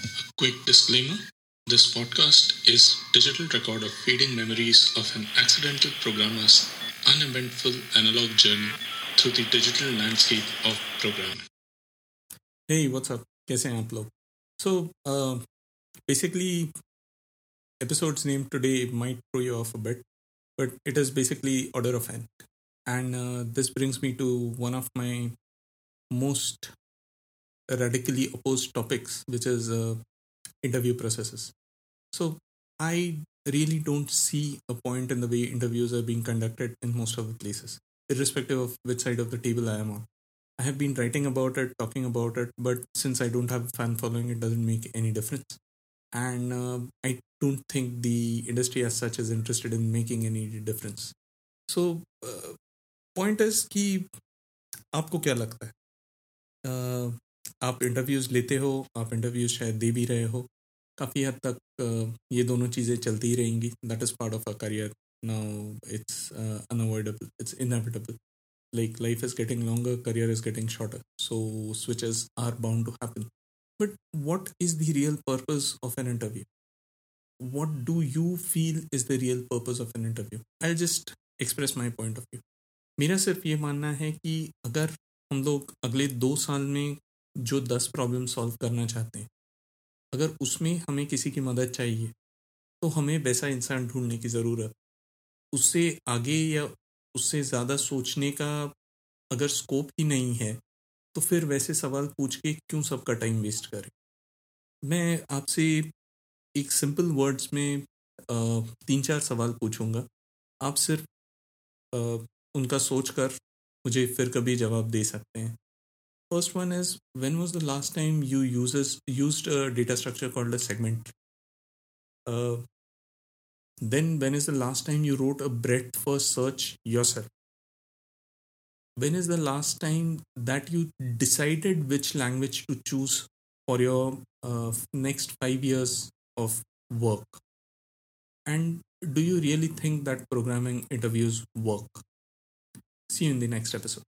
A quick disclaimer this podcast is digital record of fading memories of an accidental programmer's uneventful analog journey through the digital landscape of programming. Hey, what's up? कैसे हैं आप लोग? So, uh, basically, episode's name today might throw you off a bit, but it is basically order of n. And uh, this brings me to one of my most radically opposed topics, which is uh, interview processes. So I really don't see a point in the way interviews are being conducted in most of the places, irrespective of which side of the table I am on. I have been writing about it, talking about it, but since I don't have a fan following, it doesn't make any difference. And uh, I don't think the industry as such is interested in making any difference. So, uh, point is कि आपको क्या लगता है uh, आप interviews लेते हो, आप interviews शायद दे भी रहे हो। काफ़ी हद तक ये दोनों चीज़ें चलती ही रहेंगी। That is part of our career now it's unavoidable it's inevitable like life is getting longer career is getting shorter so switches are bound to happen but what is the real purpose of an interview what do you feel is the real purpose of an interview I just express my point of view मेरा सिर्फ़ ये मानना है कि अगर हम लोग अगले दो साल में जो दस प्रॉब्लम सॉल्व करना चाहते हैं। अगर उसमें हमें किसी की मदद चाहिए तो हमें वैसा इंसान ढूँढने की ज़रूरत। उससे आगे या उससे ज़्यादा सोचने का अगर स्कोप ही नहीं है तो फिर वैसे सवाल पूछ के क्यों सबका टाइम वेस्ट करें? मैं आपसे एक सिंपल वर्ड्स में तीन चार सवाल पूछूँगा। आप सिर्फ़ उनका सोच कर मुझे फिर कभी जवाब दे सकते हैं। First one is when was the last time you uses used a data structure called a segment? Uh, then when is the last time you wrote a breadth first search yourself? When is the last time that you decided which language to choose for your uh, next five years of work? And do you really think that programming interviews work? See you in the next episode.